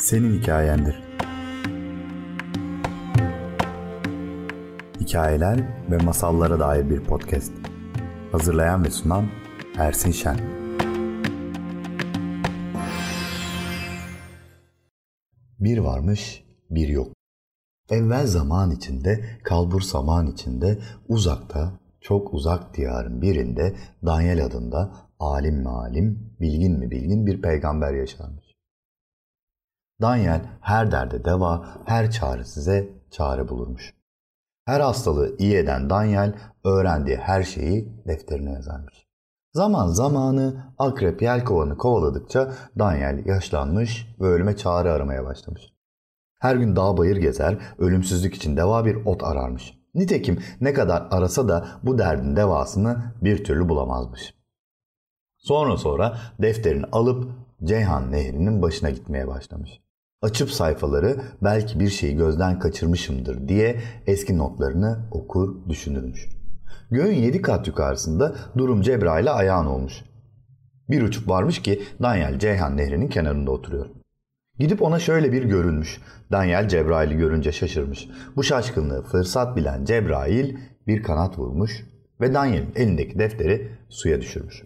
senin hikayendir. Hikayeler ve masallara dair bir podcast. Hazırlayan ve sunan Ersin Şen. Bir varmış, bir yok. Evvel zaman içinde, kalbur zaman içinde, uzakta, çok uzak diyarın birinde Daniel adında alim mi alim, bilgin mi bilgin bir peygamber yaşarmış. Daniel her derde deva, her çaresize çare bulurmuş. Her hastalığı iyi eden Daniel öğrendiği her şeyi defterine yazarmış. Zaman zamanı akrep yelkovanı kovaladıkça Daniel yaşlanmış ve ölüme çare aramaya başlamış. Her gün dağ bayır gezer, ölümsüzlük için deva bir ot ararmış. Nitekim ne kadar arasa da bu derdin devasını bir türlü bulamazmış. Sonra sonra defterini alıp Ceyhan Nehri'nin başına gitmeye başlamış. Açıp sayfaları belki bir şeyi gözden kaçırmışımdır diye eski notlarını okur düşünürmüş. Göğün yedi kat yukarısında durum Cebrail'e ayağın olmuş. Bir uçuk varmış ki Daniel Ceyhan Nehri'nin kenarında oturuyor. Gidip ona şöyle bir görünmüş. Daniel Cebrail'i görünce şaşırmış. Bu şaşkınlığı fırsat bilen Cebrail bir kanat vurmuş ve Daniel'in elindeki defteri suya düşürmüş.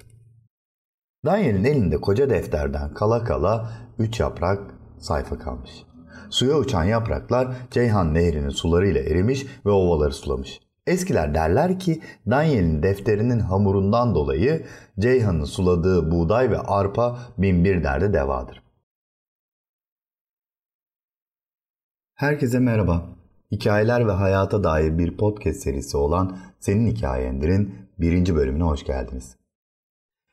Daniel'in elinde koca defterden kala kala üç yaprak sayfa kalmış. Suya uçan yapraklar Ceyhan Nehri'nin sularıyla erimiş ve ovaları sulamış. Eskiler derler ki Daniel'in defterinin hamurundan dolayı Ceyhan'ın suladığı buğday ve arpa binbir derde devadır. Herkese merhaba. Hikayeler ve hayata dair bir podcast serisi olan Senin Hikayendir'in birinci bölümüne hoş geldiniz.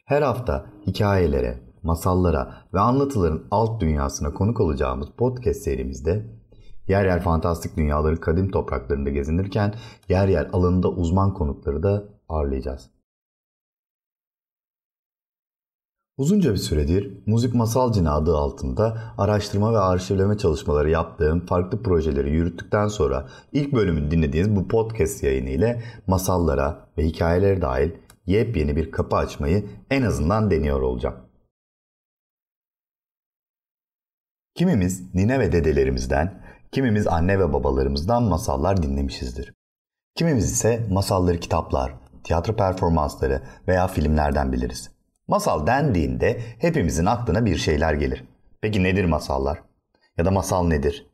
Her hafta hikayelere, masallara ve anlatıların alt dünyasına konuk olacağımız podcast serimizde yer yer fantastik dünyaların kadim topraklarında gezinirken yer yer alanında uzman konukları da ağırlayacağız. Uzunca bir süredir Müzik Masal Cini adı altında araştırma ve arşivleme çalışmaları yaptığım farklı projeleri yürüttükten sonra ilk bölümünü dinlediğiniz bu podcast yayını ile masallara ve hikayelere dahil yepyeni bir kapı açmayı en azından deniyor olacağım. Kimimiz nine ve dedelerimizden, kimimiz anne ve babalarımızdan masallar dinlemişizdir. Kimimiz ise masalları kitaplar, tiyatro performansları veya filmlerden biliriz. Masal dendiğinde hepimizin aklına bir şeyler gelir. Peki nedir masallar? Ya da masal nedir?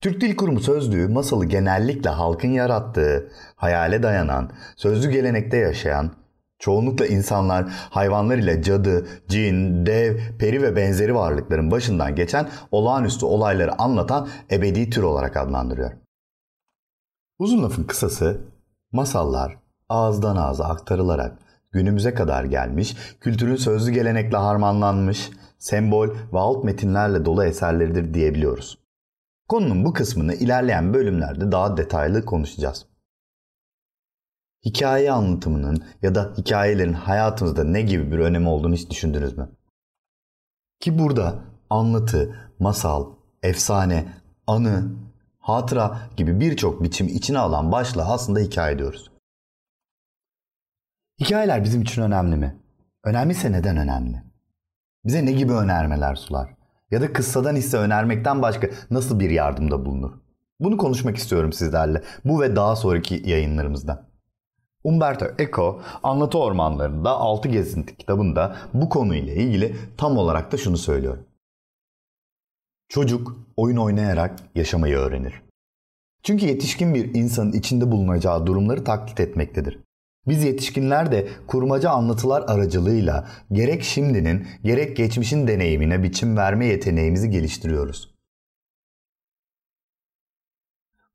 Türk Dil Kurumu sözlüğü masalı genellikle halkın yarattığı, hayale dayanan, sözlü gelenekte yaşayan, Çoğunlukla insanlar hayvanlar ile cadı, cin, dev, peri ve benzeri varlıkların başından geçen olağanüstü olayları anlatan ebedi tür olarak adlandırıyor. Uzun lafın kısası, masallar ağızdan ağza aktarılarak günümüze kadar gelmiş, kültürün sözlü gelenekle harmanlanmış, sembol ve alt metinlerle dolu eserleridir diyebiliyoruz. Konunun bu kısmını ilerleyen bölümlerde daha detaylı konuşacağız hikaye anlatımının ya da hikayelerin hayatımızda ne gibi bir önemi olduğunu hiç düşündünüz mü? Ki burada anlatı, masal, efsane, anı, hatıra gibi birçok biçim içine alan başlığı aslında hikaye diyoruz. Hikayeler bizim için önemli mi? Önemliyse neden önemli? Bize ne gibi önermeler sular? Ya da kıssadan hisse önermekten başka nasıl bir yardımda bulunur? Bunu konuşmak istiyorum sizlerle bu ve daha sonraki yayınlarımızda. Umberto Eco Anlatı Ormanlarında Altı Gezinti kitabında bu konuyla ilgili tam olarak da şunu söylüyor. Çocuk oyun oynayarak yaşamayı öğrenir. Çünkü yetişkin bir insanın içinde bulunacağı durumları taklit etmektedir. Biz yetişkinler de kurmaca anlatılar aracılığıyla gerek şimdinin gerek geçmişin deneyimine biçim verme yeteneğimizi geliştiriyoruz.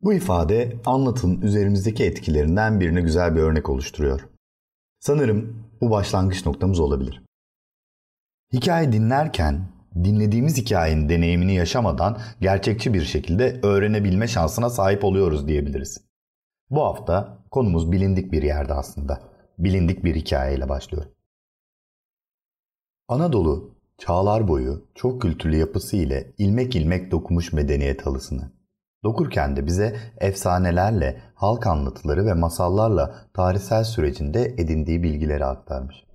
Bu ifade anlatının üzerimizdeki etkilerinden birine güzel bir örnek oluşturuyor. Sanırım bu başlangıç noktamız olabilir. Hikaye dinlerken dinlediğimiz hikayenin deneyimini yaşamadan gerçekçi bir şekilde öğrenebilme şansına sahip oluyoruz diyebiliriz. Bu hafta konumuz bilindik bir yerde aslında. Bilindik bir hikayeyle başlıyor. Anadolu çağlar boyu çok kültürlü yapısı ile ilmek ilmek dokumuş medeniyet halısını Dokurken de bize efsanelerle, halk anlatıları ve masallarla tarihsel sürecinde edindiği bilgileri aktarmış.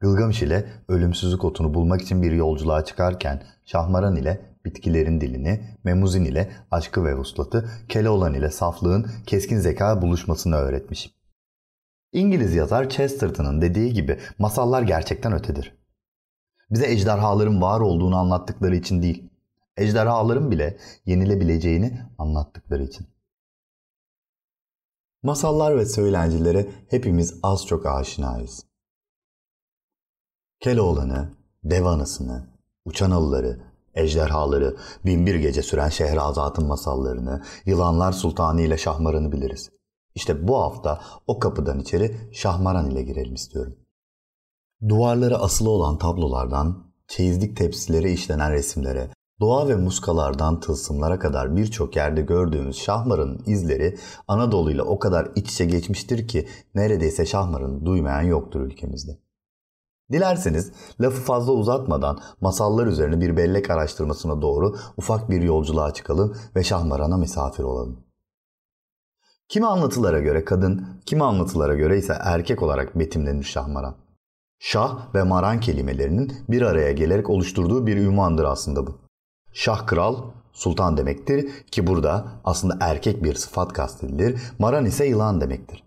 Gılgamış ile ölümsüzlük otunu bulmak için bir yolculuğa çıkarken Şahmaran ile bitkilerin dilini, Memuzin ile aşkı ve vuslatı, Keloğlan ile saflığın keskin zeka buluşmasını öğretmiş. İngiliz yazar Chesterton'ın dediği gibi masallar gerçekten ötedir. Bize ejderhaların var olduğunu anlattıkları için değil, ejderhaların bile yenilebileceğini anlattıkları için. Masallar ve söylencilere hepimiz az çok aşinayız. Keloğlan'ı, dev anasını, uçan alıları, ejderhaları, binbir gece süren Şehrazat'ın masallarını, Yılanlar Sultanı ile Şahmaran'ı biliriz. İşte bu hafta o kapıdan içeri Şahmaran ile girelim istiyorum. Duvarları asılı olan tablolardan, çeyizlik tepsilere işlenen resimlere, doğa ve muskalardan tılsımlara kadar birçok yerde gördüğümüz Şahmaran'ın izleri Anadolu ile o kadar iç içe geçmiştir ki neredeyse Şahmaran'ı duymayan yoktur ülkemizde. Dilerseniz lafı fazla uzatmadan masallar üzerine bir bellek araştırmasına doğru ufak bir yolculuğa çıkalım ve Şahmaran'a misafir olalım. Kimi anlatılara göre kadın, kimi anlatılara göre ise erkek olarak betimlenir Şahmaran. Şah ve maran kelimelerinin bir araya gelerek oluşturduğu bir ünvandır aslında bu. Şah kral, sultan demektir ki burada aslında erkek bir sıfat kastedilir. Maran ise yılan demektir.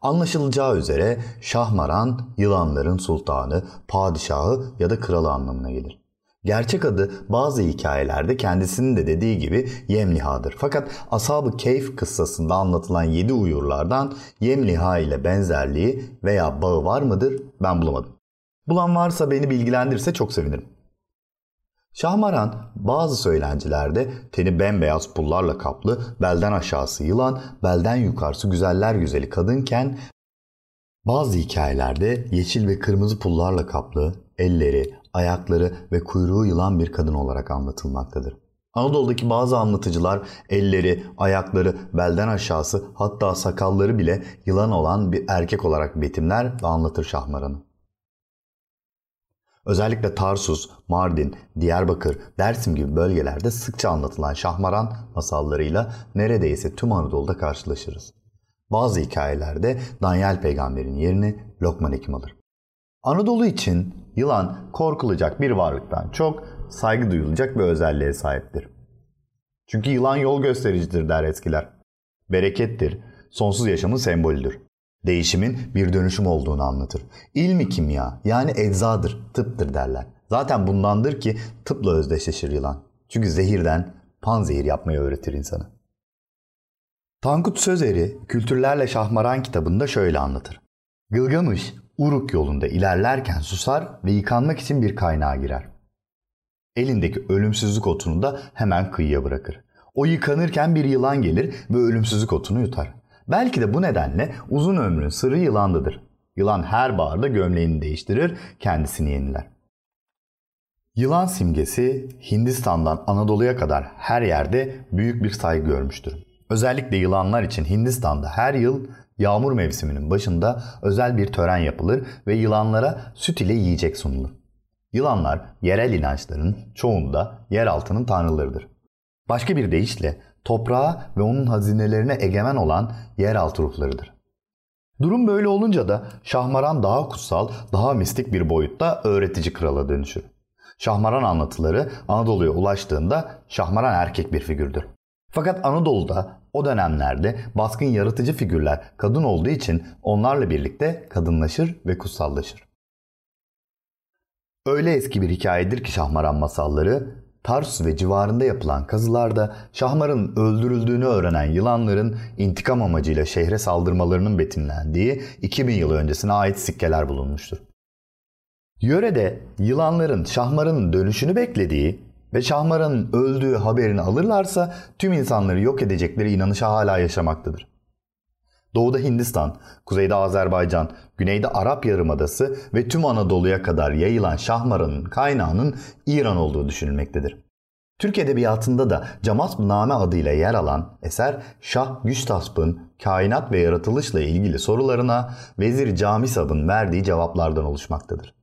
Anlaşılacağı üzere Şahmaran yılanların sultanı, padişahı ya da kralı anlamına gelir. Gerçek adı bazı hikayelerde kendisinin de dediği gibi Yemliha'dır. Fakat Ashab-ı Keyf kıssasında anlatılan yedi uyurlardan Yemliha ile benzerliği veya bağı var mıdır ben bulamadım. Bulan varsa beni bilgilendirse çok sevinirim. Şahmaran bazı söylencilerde teni bembeyaz pullarla kaplı, belden aşağısı yılan, belden yukarısı güzeller güzeli kadınken bazı hikayelerde yeşil ve kırmızı pullarla kaplı, elleri, ayakları ve kuyruğu yılan bir kadın olarak anlatılmaktadır. Anadolu'daki bazı anlatıcılar elleri, ayakları, belden aşağısı hatta sakalları bile yılan olan bir erkek olarak betimler ve anlatır Şahmaran'ı. Özellikle Tarsus, Mardin, Diyarbakır, Dersim gibi bölgelerde sıkça anlatılan Şahmaran masallarıyla neredeyse tüm Anadolu'da karşılaşırız. Bazı hikayelerde Danyal peygamberin yerini Lokman Hekim alır. Anadolu için yılan korkulacak bir varlıktan çok saygı duyulacak bir özelliğe sahiptir. Çünkü yılan yol göstericidir der eskiler. Berekettir, sonsuz yaşamın sembolüdür değişimin bir dönüşüm olduğunu anlatır. İlmi kimya yani eczadır, tıptır derler. Zaten bundandır ki tıpla özdeşleşir yılan. Çünkü zehirden panzehir yapmayı öğretir insanı. Tankut Sözeri Kültürlerle Şahmaran kitabında şöyle anlatır. Gılgamış Uruk yolunda ilerlerken susar ve yıkanmak için bir kaynağa girer. Elindeki ölümsüzlük otunu da hemen kıyıya bırakır. O yıkanırken bir yılan gelir ve ölümsüzlük otunu yutar. Belki de bu nedenle uzun ömrün sırrı yılandıdır. Yılan her baharda gömleğini değiştirir, kendisini yeniler. Yılan simgesi Hindistan'dan Anadolu'ya kadar her yerde büyük bir saygı görmüştür. Özellikle yılanlar için Hindistan'da her yıl yağmur mevsiminin başında özel bir tören yapılır ve yılanlara süt ile yiyecek sunulur. Yılanlar yerel inançların çoğunda yer altının tanrılarıdır. Başka bir deyişle toprağa ve onun hazinelerine egemen olan yeraltı ruhlarıdır. Durum böyle olunca da Şahmaran daha kutsal, daha mistik bir boyutta öğretici krala dönüşür. Şahmaran anlatıları Anadolu'ya ulaştığında Şahmaran erkek bir figürdür. Fakat Anadolu'da o dönemlerde baskın yaratıcı figürler kadın olduğu için onlarla birlikte kadınlaşır ve kutsallaşır. Öyle eski bir hikayedir ki Şahmaran masalları Tarsus ve civarında yapılan kazılarda Şahmar'ın öldürüldüğünü öğrenen yılanların intikam amacıyla şehre saldırmalarının betimlendiği 2000 yıl öncesine ait sikkeler bulunmuştur. Yörede yılanların Şahmar'ın dönüşünü beklediği ve Şahmar'ın öldüğü haberini alırlarsa tüm insanları yok edecekleri inanışı hala yaşamaktadır. Doğuda Hindistan, kuzeyde Azerbaycan, güneyde Arap Yarımadası ve tüm Anadolu'ya kadar yayılan Şahmaran'ın kaynağının İran olduğu düşünülmektedir. Türk Edebiyatı'nda da Camasp-Name adıyla yer alan eser Şah Güçtasp'ın kainat ve yaratılışla ilgili sorularına Vezir Camisab'ın verdiği cevaplardan oluşmaktadır.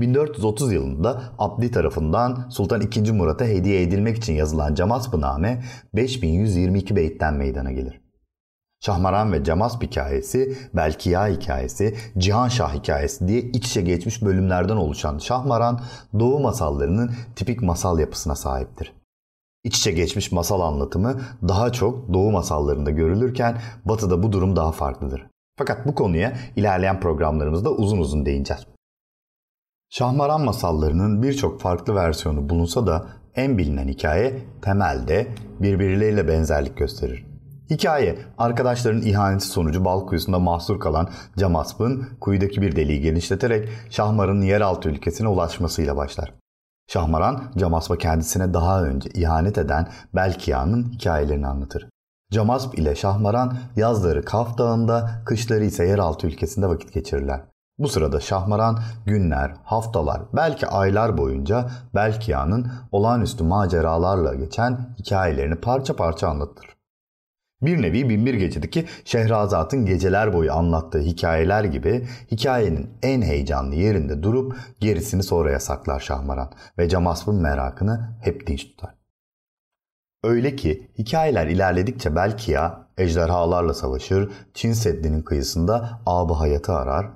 1430 yılında Abdi tarafından Sultan II. Murat'a hediye edilmek için yazılan Camasp-Name 5122 beytten meydana gelir. Şahmaran ve Camasp hikayesi, Belkiya hikayesi, Cihanşah hikayesi diye iç içe geçmiş bölümlerden oluşan Şahmaran, Doğu masallarının tipik masal yapısına sahiptir. İç içe geçmiş masal anlatımı daha çok Doğu masallarında görülürken Batı'da bu durum daha farklıdır. Fakat bu konuya ilerleyen programlarımızda uzun uzun değineceğiz. Şahmaran masallarının birçok farklı versiyonu bulunsa da en bilinen hikaye temelde birbirleriyle benzerlik gösterir. Hikaye, arkadaşların ihaneti sonucu bal kuyusunda mahsur kalan Camasp'ın kuyudaki bir deliği genişleterek Şahmar'ın yeraltı ülkesine ulaşmasıyla başlar. Şahmaran, Camasp'a kendisine daha önce ihanet eden Belkiya'nın hikayelerini anlatır. Camasp ile Şahmaran yazları Kaf Dağı'nda, kışları ise yeraltı ülkesinde vakit geçirirler. Bu sırada Şahmaran günler, haftalar, belki aylar boyunca Belkiya'nın olağanüstü maceralarla geçen hikayelerini parça parça anlatır. Bir nevi Binbir Gece'deki Şehrazat'ın geceler boyu anlattığı hikayeler gibi hikayenin en heyecanlı yerinde durup gerisini sonraya saklar Şahmaran ve Camasp'ın merakını hep dinç tutar. Öyle ki hikayeler ilerledikçe Belkiya ejderhalarla savaşır, Çin Seddi'nin kıyısında abı hayatı arar,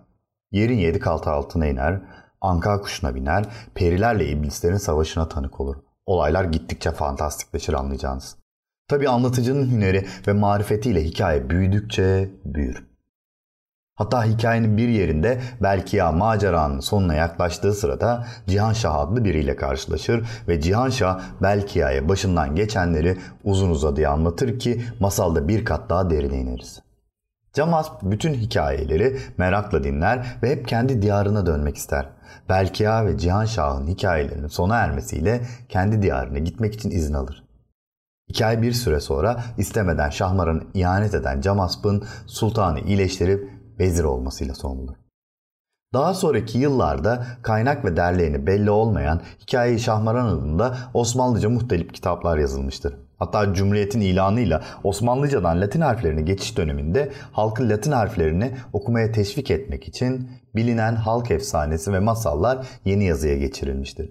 yerin yedi kaltı altına iner, anka kuşuna biner, perilerle iblislerin savaşına tanık olur. Olaylar gittikçe fantastikleşir anlayacağınız. Tabi anlatıcının hüneri ve marifetiyle hikaye büyüdükçe büyür. Hatta hikayenin bir yerinde belki ya maceranın sonuna yaklaştığı sırada Cihanşah adlı biriyle karşılaşır ve Cihanşah Belkiya'ya başından geçenleri uzun uzadıya anlatır ki masalda bir kat daha derine ineriz. Camas bütün hikayeleri merakla dinler ve hep kendi diyarına dönmek ister. Belkiya ve Cihanşah'ın hikayelerinin sona ermesiyle kendi diyarına gitmek için izin alır. Hikaye bir süre sonra istemeden Şahmaran'ı ihanet eden Camasp'ın sultanı iyileştirip vezir olmasıyla son bulur. Daha sonraki yıllarda kaynak ve derleğini belli olmayan Hikaye-i Şahmaran adında Osmanlıca muhtelif kitaplar yazılmıştır. Hatta Cumhuriyet'in ilanıyla Osmanlıcadan Latin harflerine geçiş döneminde halkın Latin harflerini okumaya teşvik etmek için bilinen halk efsanesi ve masallar yeni yazıya geçirilmiştir.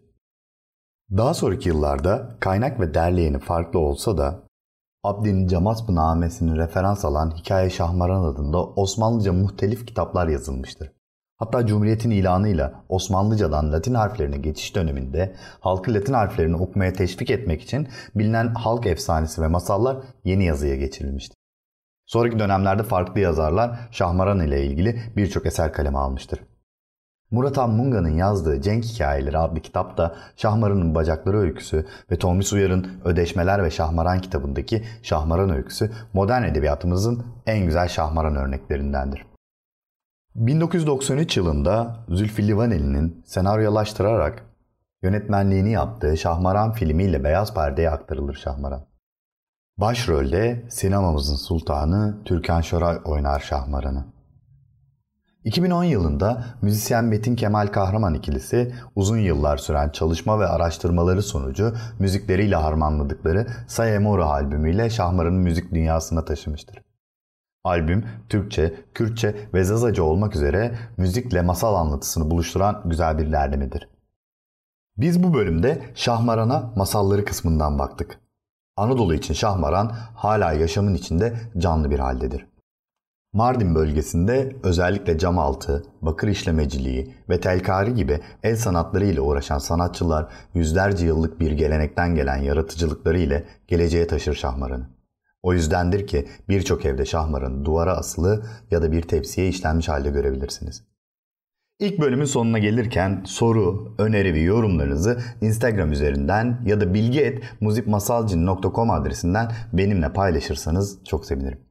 Daha sonraki yıllarda kaynak ve derleyeni farklı olsa da Abdin Camasp namesini referans alan Hikaye Şahmaran adında Osmanlıca muhtelif kitaplar yazılmıştır. Hatta Cumhuriyet'in ilanıyla Osmanlıcadan Latin harflerine geçiş döneminde halkı Latin harflerini okumaya teşvik etmek için bilinen halk efsanesi ve masallar yeni yazıya geçirilmiştir. Sonraki dönemlerde farklı yazarlar Şahmaran ile ilgili birçok eser kaleme almıştır. Murat Han Munga'nın yazdığı Cenk Hikayeleri adlı kitapta Şahmaran'ın Bacakları Öyküsü ve Tomris Uyar'ın Ödeşmeler ve Şahmaran kitabındaki Şahmaran Öyküsü modern edebiyatımızın en güzel Şahmaran örneklerindendir. 1993 yılında Zülfü Livaneli'nin senaryolaştırarak yönetmenliğini yaptığı Şahmaran filmiyle beyaz perdeye aktarılır Şahmaran. Başrolde sinemamızın sultanı Türkan Şoray oynar Şahmaran'ı. 2010 yılında müzisyen Metin Kemal Kahraman ikilisi uzun yıllar süren çalışma ve araştırmaları sonucu müzikleriyle harmanladıkları Sayemora albümüyle Şahmar'ın müzik dünyasına taşımıştır. Albüm Türkçe, Kürtçe ve Zazaca olmak üzere müzikle masal anlatısını buluşturan güzel bir derlemedir. Biz bu bölümde Şahmaran'a masalları kısmından baktık. Anadolu için Şahmaran hala yaşamın içinde canlı bir haldedir. Mardin bölgesinde özellikle cam altı, bakır işlemeciliği ve telkari gibi el sanatları ile uğraşan sanatçılar yüzlerce yıllık bir gelenekten gelen yaratıcılıkları ile geleceğe taşır şahmaranı. O yüzdendir ki birçok evde şahmaranı duvara asılı ya da bir tepsiye işlenmiş halde görebilirsiniz. İlk bölümün sonuna gelirken soru, öneri ve yorumlarınızı Instagram üzerinden ya da bilgi.muzikmasalcin.com adresinden benimle paylaşırsanız çok sevinirim.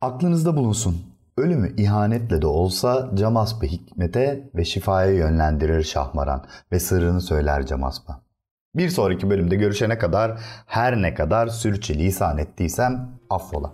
Aklınızda bulunsun. Ölümü ihanetle de olsa Camasp'ı hikmete ve şifaya yönlendirir Şahmaran ve sırrını söyler Camasp'a. Bir sonraki bölümde görüşene kadar her ne kadar sürçü lisan ettiysem affola.